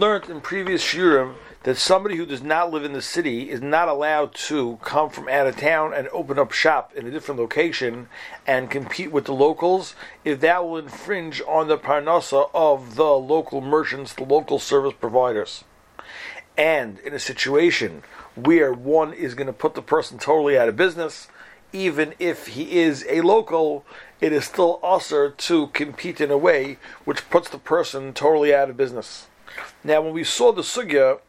learned in previous shiurim that somebody who does not live in the city is not allowed to come from out of town and open up shop in a different location and compete with the locals if that will infringe on the parnasa of the local merchants, the local service providers. And in a situation where one is going to put the person totally out of business, even if he is a local, it is still usher to compete in a way which puts the person totally out of business. Now, when we saw the sugya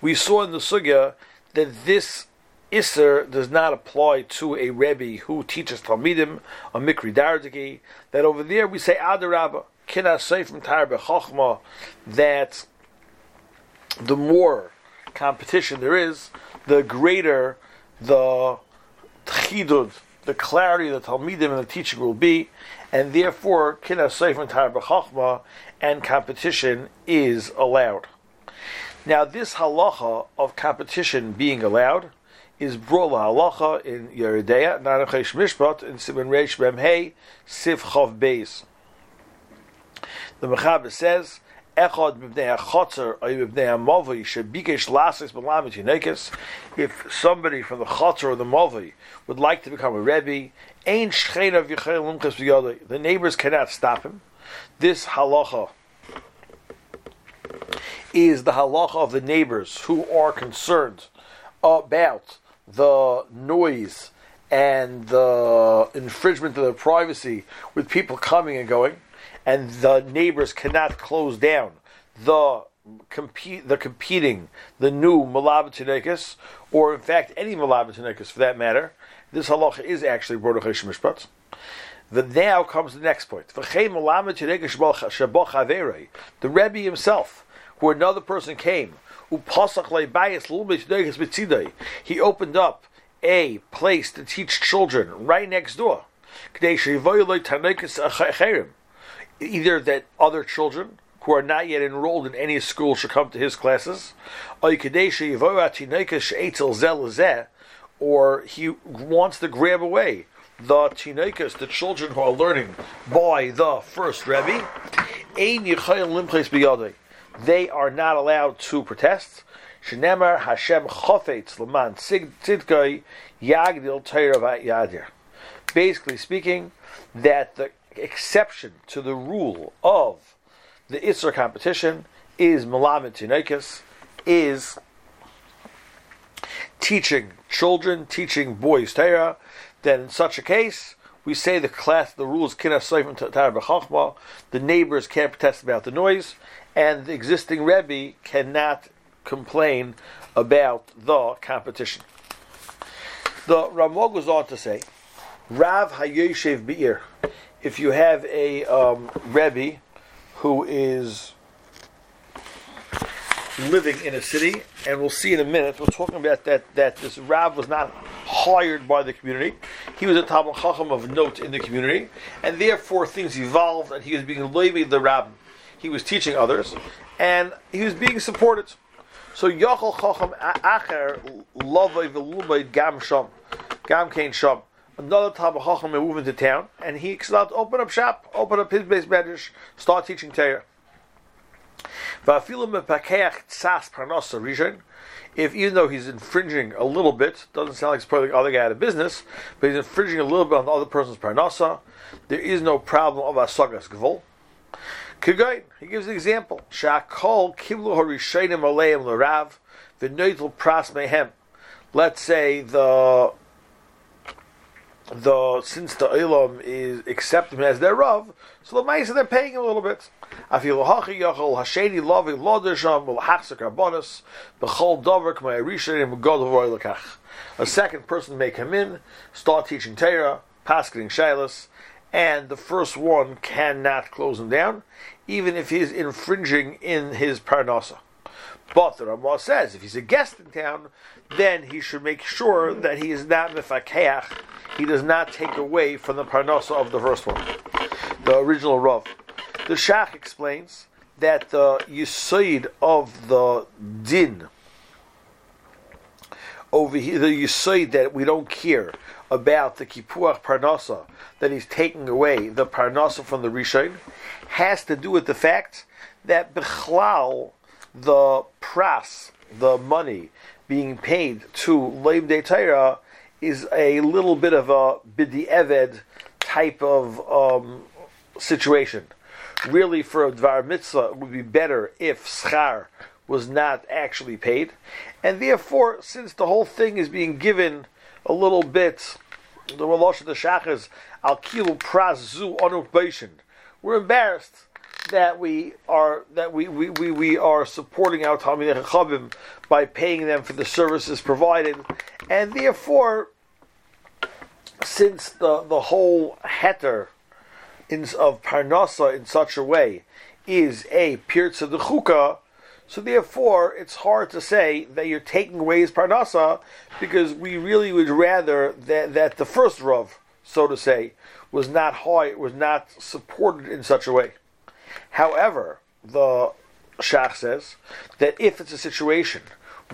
we saw in the sugya that this Isser does not apply to a Rebbe who teaches Talmidim, a Mikri Dardiki, that over there we say Adarabba, I say from Tarbe Chochma, that the more competition there is, the greater the chidud, the clarity of the Talmidim and the teaching will be, and therefore from Tarbe Chochma, and competition is allowed. Now, this halacha of competition being allowed is brought halacha in Yoreh Deah, Nanachesh Mishpat, in Simon Reish Mem Hey, Sif Chav Beis. The Mechaber says, If somebody from the chotzer or the mavi would like to become a rebbe, The neighbors cannot stop him. This halacha is the halacha of the neighbors who are concerned about the noise and the infringement of their privacy with people coming and going, and the neighbors cannot close down the compete the competing the new malabatinekis, or in fact any malabatinekis for that matter. This halacha is actually Baruch Mishpat. The now comes the next point. The Rebbe himself where another person came, he opened up a place to teach children right next door. Either that other children who are not yet enrolled in any school should come to his classes, or he wants to grab away the tinokas, the children who are learning by the first Rebbe they are not allowed to protest. Shenemar Hashem Chofetz Tzidkoi Yagdil Teiravat Yadir. Basically speaking, that the exception to the rule of the Isser competition is Malamed Tinekis, is teaching children, teaching boys Torah, then in such a case, we say the class, the rules, the neighbors can't protest about the noise, and the existing Rebbe cannot complain about the competition. The Ramah goes on to say, Rav Hayeshev Be'ir, if you have a um, Rebbe who is living in a city, and we'll see in a minute, we're talking about that, that this Rav was not hired by the community. He was a Talmud Chacham of note in the community, and therefore things evolved, and he was being loyal the Rabbin he was teaching others, and he was being supported. So Yachal Chacham Acher Lovay Velubay Gam Sham Gam Kain Sham. Another type of Chacham move into town, and he started to open up shop, open up his beis medrash, start teaching Torah. If even though he's infringing a little bit, doesn't sound like he's putting the other guy out of business, but he's infringing a little bit on the other person's parnasa, there is no problem of asagas gvul. He gives an example. Shakol kiblu harishayim aleim l'rav v'noitel pras mehem. Let's say the the since the Ilam is accepting him as their Rav, so the Maisa they're paying him a little bit. Afilu hachi yachol hasheni lovi lodesham will hachzik arbonus b'chol dover k'may rishanim v'god lekach. A second person may come in, start teaching Torah, pasketing shilas, and the first one cannot close him down, even if he's infringing in his parnasa. But the Ramah says if he's a guest in town, then he should make sure that he is not mifakeach. He does not take away from the parnasa of the first one, the original Rav. The Shach explains that the yisoid of the din over here, the yisoid that we don't care about the kipuach parnasa that he's taking away the parnasa from the rishon has to do with the fact that Bechlal, the pras, the money being paid to Leib De Torah is a little bit of a bidi eved type of um, situation. Really, for a dvar mitzvah, it would be better if schar was not actually paid, and therefore, since the whole thing is being given a little bit, the Ralosh of the Shachas al kilu pras zu we're embarrassed that we are that we, we, we, we are supporting our Talmidei Chachamim by paying them for the services provided, and therefore, since the the whole heter in, of parnasa in such a way is a pirza de chukah, so therefore it's hard to say that you're taking away his parnasa because we really would rather that that the first rav, so to say, was not high, was not supported in such a way. However, the Shach says that if it's a situation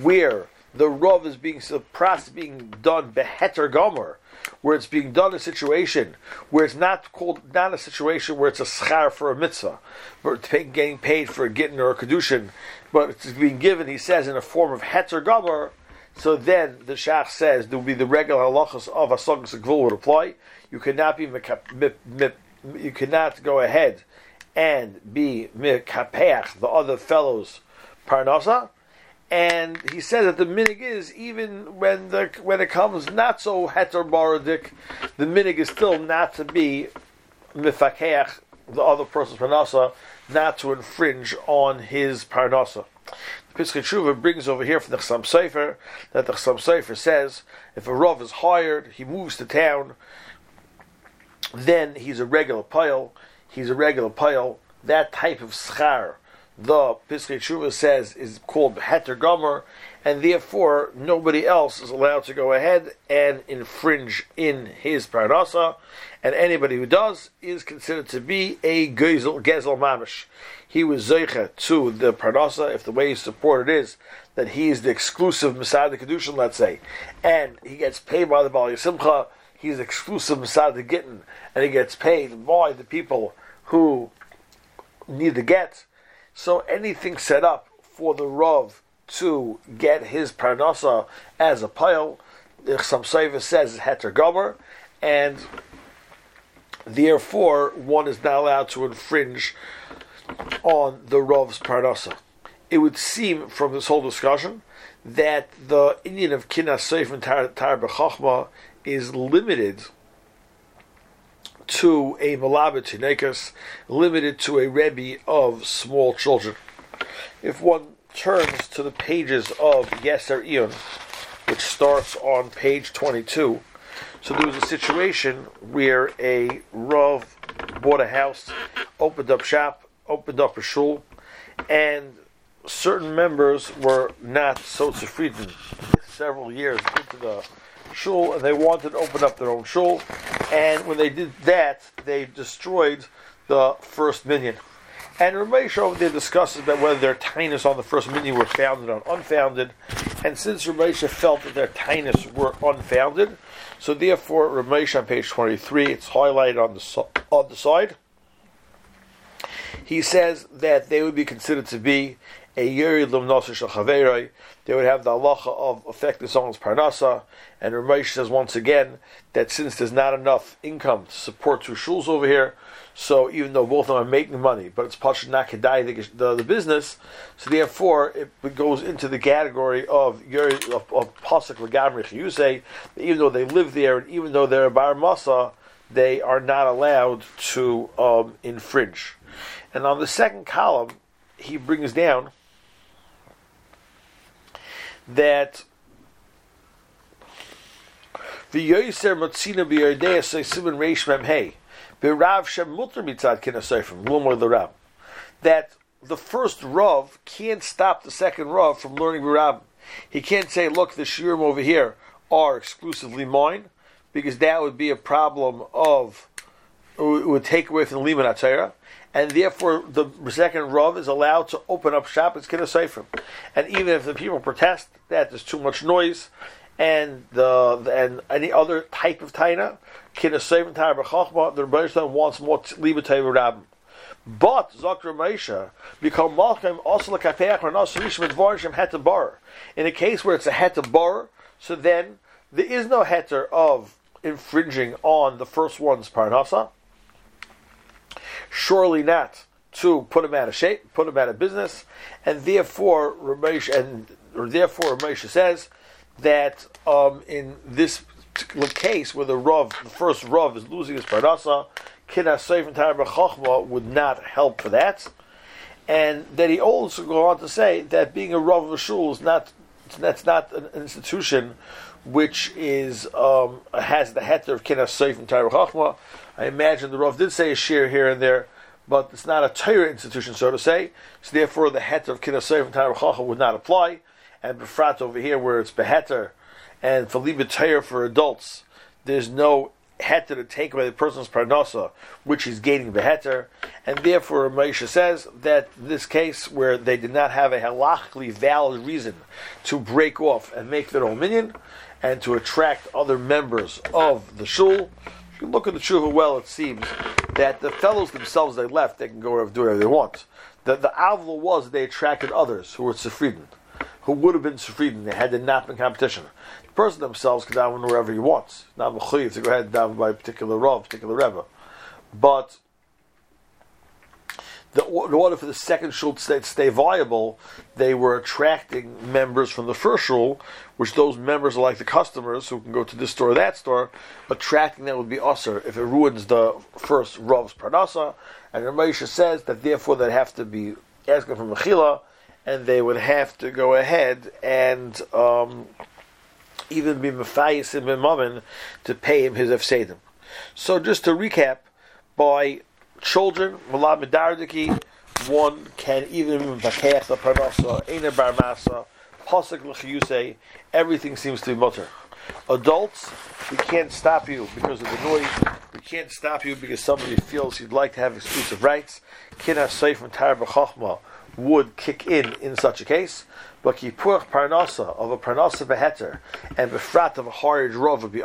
where the Rav is being suppressed, being done beheter gomer, where it's being done a situation where it's not called not a situation where it's a schar for a mitzvah, but getting paid for a gittin or a kedushin, but it's being given, he says, in a form of heter gomer. So then the Shach says there will be the regular halachas of a gvul would apply. You cannot be you cannot go ahead and be mikapeach the other fellows parnasa. And he said that the minig is even when the when it comes not so heterbaradik, the minig is still not to be mifakeach the other person's parnasa, not to infringe on his parnasa. The Tshuva brings over here from the Chassam Sofer that the Chassam Sofer says if a Rav is hired, he moves to town, then he's a regular pile he's a regular pile. That type of schar, the Pischei Tshuva says, is called heter gomer, and therefore nobody else is allowed to go ahead and infringe in his parnasa, and anybody who does is considered to be a gezel, gezel mamish. He was zeicha to the parnasa if the way he's supported is that he is the exclusive Messiah the Kedushin, let's say, and he gets paid by the Bali Simcha, he's exclusive Messiah the Gittin, and he gets paid by the people who need the get. So anything set up for the Rav to get his parnasa as a pile, some Sofer says is heter gomer, and therefore one is not allowed to infringe on the Rav's parnasa. It would seem from this whole discussion that the Indian of Kina Seif and Tar, tar is limited to a malabatinekas, limited to a Rebbe of small children. If one turns to the pages of Yeser Ion, which starts on page 22, so there was a situation where a Rav bought a house, opened up shop, opened up a shul, and certain members were not so zufrieden several years into the shul, and they wanted to open up their own shul. And when they did that, they destroyed the first minyan. And Ramesh over there discusses about whether their tinus on the first minyan were founded or unfounded. And since Ramesh felt that their tinus were unfounded, so therefore Ramesh on page 23, it's highlighted on the, on the side. He says that they would be considered to be a Yeri Lumnasa Shal they would have the halacha of affecting someone's parnasa. And Ramesh says once again that since there's not enough income to support two shuls over here, so even though both of them are making money, but it's pasha not kedai the, the, business, so therefore it goes into the category of Yeri of, of pasuk legamri You say even though they live there and even though they're a bar masa, they are not allowed to um, infringe. And on the second column, he brings down that the Simon Reish Mem Hey Birav Shem Mutter Mitzad the that the first Rav can't stop the second Rav from learning Birav. He can't say, look, the Shirim over here are exclusively mine, because that would be a problem of it would take away from the Liman Atzera and therefore the second Rav is allowed to open up shop as Kiddush. And even if the people protest that there's too much noise, and the, and any other type of taina, Kiddush Sefer Taina B'Chachma, the Rebbe wants more Liba Rabbim. But Zakra Maisha become Malchim also the lekapeach or Dvarim Heter Bar. In a case where it's a Heter Bar, so then there is no Heter of infringing on the first one's Parnasa. Surely not to put him out of shape, put him out of business, and therefore Ramesh and or therefore Ramesh says that um, in this particular case where the Rav, the first Rav is losing his Parnasa, Kina Seif and Chachma would not help for that. And then he also go on to say that being a Rav of a shul is not that's not an institution which is um, has the heter of Kina Seif and Chachma. I imagine the Rav did say a share here and there, but it's not a Torah institution, so to say. So therefore, the heter of Kina Seif and Chachma would not apply. And Befrat over here, where it's beheter and for Libet for adults, there's no heter to take away the person's parnasa, which is gaining the heter, and therefore Moshe says that this case where they did not have a halachically valid reason to break off and make their own minion, and to attract other members of the shul. If you look at the shul well, it seems that the fellows themselves they left, they can go wherever do whatever they want. The the avla was they attracted others who were sefridin, who would have been sefridin had there not been competition The person themselves can daven wherever he wants. Not mechuyev to go ahead and daven by a particular rav, particular rebbe. But the, in order for the second shul to stay, to stay, viable, they were attracting members from the first shul, which those members are like the customers who can go to this store or that store. Attracting them would be usher if it ruins the first rav's parnasa. And Ramesha says that therefore they have to be asking for mechila, and they would have to go ahead and um, even be mafayis and Mammon to pay him his efsedim. So just to recap, by children, Malad Medardiki, one can even v'keach the parnasa, einer bar masa, pasuk l'chiyusei, everything seems to be mutter. Adults, we can't stop you because of the noise. We can't stop you because somebody feels he'd like to have exclusive rights. Kina Seif and Tar would kick in in such a case. But kipuach parnasa of a parnasa beheter and befrat of a horrid rov would be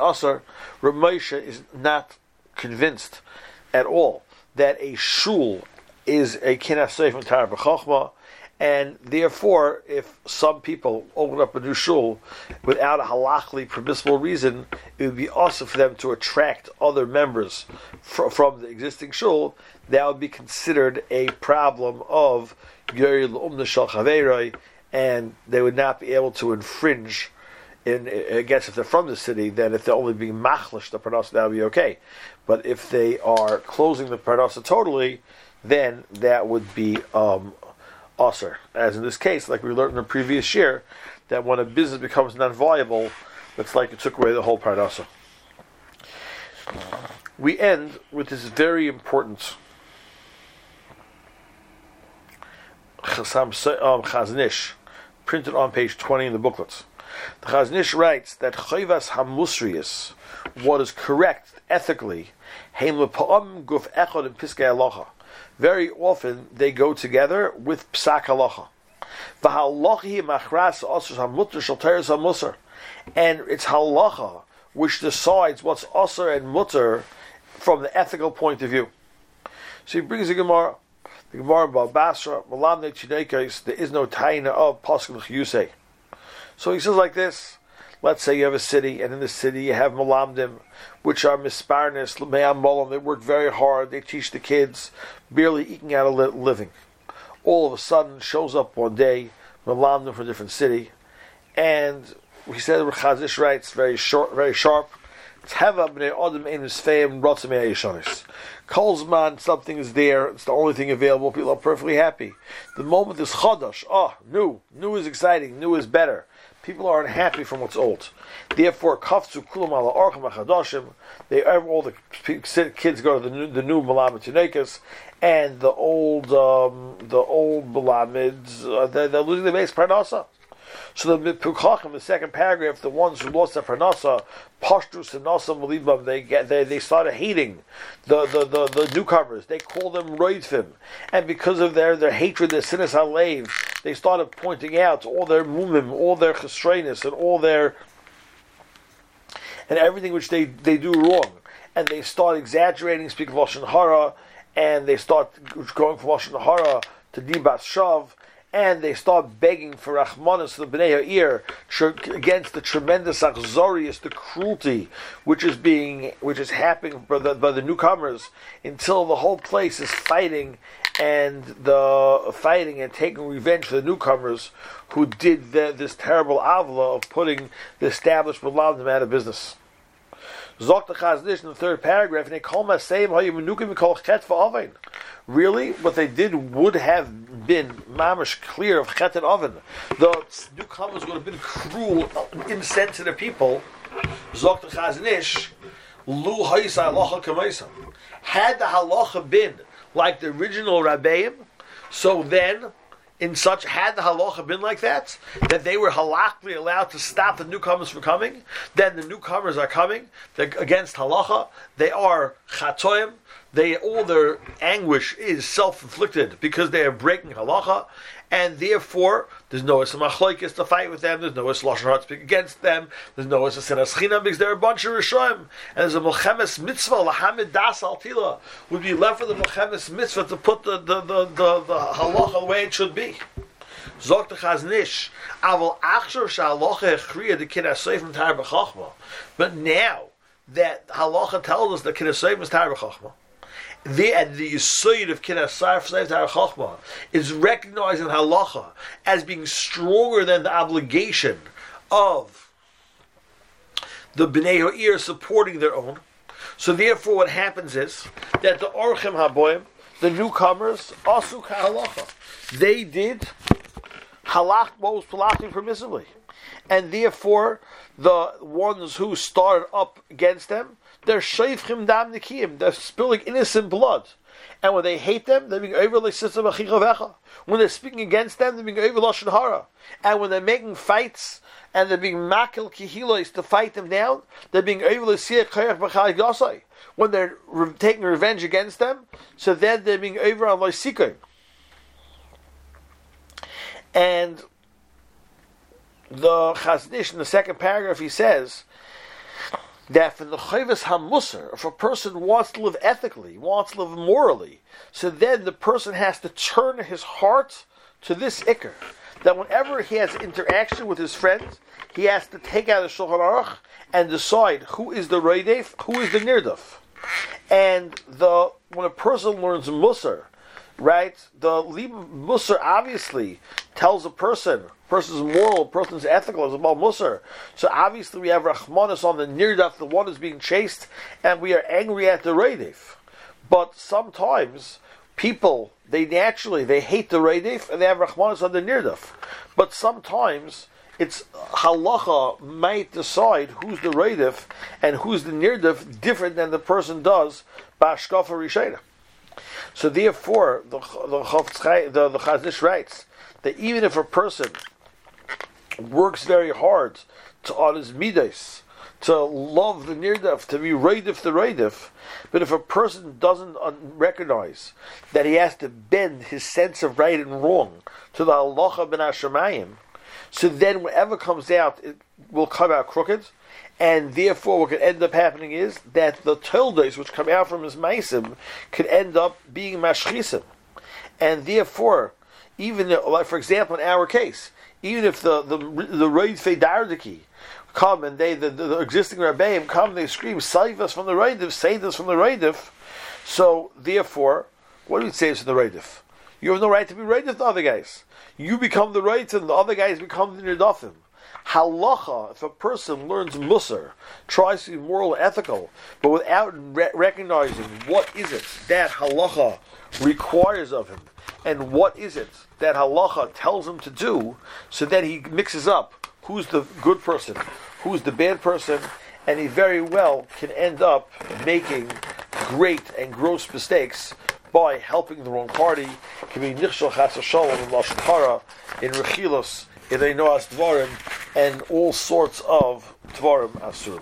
is not convinced at all that a shul is a kinasef tar b'chachma, and therefore, if some people open up a new shul without a halachically permissible reason, it would be also for them to attract other members fr- from the existing shul. That would be considered a problem of Yeri Umna and they would not be able to infringe. In, I guess if they're from the city, then if they're only being machlish the parnasa, that would be okay. But if they are closing the parnasa totally, then that would be um, usher. As in this case, like we learned in the previous year, that when a business becomes non-viable, it's like it took away the whole parnasa. We end with this very important um, Chazon Ish printed on page 20 in the booklets. The Chazon Ish writes that Chayvas Hamusrius, what is correct ethically, Heim guf echod and piskei aloha. Very often they go together with psak aloha. And it's halacha which decides what's usher and mutter from the ethical point of view. So he brings the Gemara. The Gemara Bava Basra, Malamne there is no taina of Pascal Yusei. So he says like this. Let's say you have a city, and in the city you have malamdim, which are misparnis, molam. They work very hard. They teach the kids, barely eking out a living. All of a sudden, shows up one day, malamdim from a different city, and he said, Chazon Ish writes very short, very sharp. Teva bnei adam misfeim rotzim yishonis. Kolzman, something is there, it's the only thing available, people are perfectly happy. The moment is chadash, oh, new, new is exciting, new is better. People are unhappy from what's old. Therefore, kafzu kulam ala orchim achadashim, they, all the kids go to the new, the new Malamed and the old, um, the old Malamids, uh, they're, they're losing the base parnasa. So the Pukachim, the second paragraph, the ones who lost their parnasa, Pashtus and Nasam Malibam, they get they, they started hating the, the, the, the newcomers. They call them Roidfim. And because of their, their hatred, their sinas halev, they started pointing out all their mumim, all their chesrenis, and all their and everything which they, they do wrong. And they start exaggerating, speak of Lashon Hara, and they start going from Lashon Hara to Dibas Shav, and they start begging for Rahmanis, the Bnei ear against the tremendous achzorius, the cruelty which is being, which is happening by the, by the newcomers, until the whole place is fighting and the fighting and taking revenge for the newcomers who did the, this terrible avla of putting the established Mulam out of business. Zok the Chazon Ish in the third paragraph, and they call same Masayim Hayamunukim call Chet Oven. Really, what they did would have been mamish clear of Chet and Oven. The newcomers would have been cruel, insensitive people. Zok the Chazon Ish, Lu Hayisa Halacha. Had the halacha been like the original Rabbeim, so then in such had the halacha been like that, that they were halachically allowed to stop the newcomers from coming, then the newcomers are coming against halacha. They are chatoim. They all their anguish is self inflicted because they are breaking halacha, and therefore there's no machlokes to fight with them. There's no lashon to speak against them. There's no sinas chinam because they're a bunch of rishonim, and there's a melchemes mitzvah lahamid das altila would be left for the melchemes mitzvah to put the the the the, the halacha the way it should be. Zok the Chazon Ish aval achshor shalocha echriya the kid from tar b'chachma. But now that halacha tells us that kid is tar b'chachma the and the Yisayid of Kinasar is recognized in halacha as being stronger than the obligation of the Bnei Ha'ir supporting their own. So therefore, what happens is that the Orchim Haboim, the newcomers, also halacha, they did halach what was halaching permissively, and therefore the ones who started up against them they're sheifchim dam nikiyim. They're spilling innocent blood. And when they hate them, they're being over like When they're speaking against them, they're being over lashon hara. And when they're making fights and they're being makil kihilos to fight them down, they're being over When they're re- taking revenge against them, so then they're being over on loisikoim. And the Chazon Ish in the second paragraph he says that for the chayvus hamusar, if a person wants to live ethically, wants to live morally, so then the person has to turn his heart to this ikr. That whenever he has interaction with his friends, he has to take out the Shulchan Aruch and decide who is the Reidef, who is the Nirdaf. And the when a person learns Musar, right, the Musar obviously tells a person person's moral, person's ethical, is about Musar. So obviously we have Rahmanis on the Nirdaf, the one is being chased, and we are angry at the Radif. But sometimes people, they naturally, they hate the Radif, and they have Rahmanis on the Nirdaf. But sometimes it's halacha might decide who's the Radif and who's the Nirdaf different than the person does Bashkafa Rishayna. So therefore, the the, the, writes that even if a person works very hard to on his midas, to love the nirdaf, to be raidif the raidif. But if a person doesn't recognize that he has to bend his sense of right and wrong to the halacha ben Hashemayim, so then whatever comes out it will come out crooked, and therefore what could end up happening is that the tildes which come out from his meisim could end up being mashchisim, and therefore even like for example in our case even if the the the Fedardiki come and they the, the, the existing Rabbeim come, they scream, save us from the Reidif, save us from the Reidif. So therefore, what do we say to the Reidif? You have no right to be Reidif the other guys. You become the Reidif and the other guys become the Nidafim. Halacha, if a person learns Musar, tries to be moral ethical, but without re- recognizing what is it that Halacha requires of him, and what is it that halacha tells him to do, so that he mixes up who's the good person, who's the bad person, and he very well can end up making great and gross mistakes by helping the wrong party. Can be shalom in lashon hara, in rechilos, in einoas dvarim, and all sorts of dvarim asur.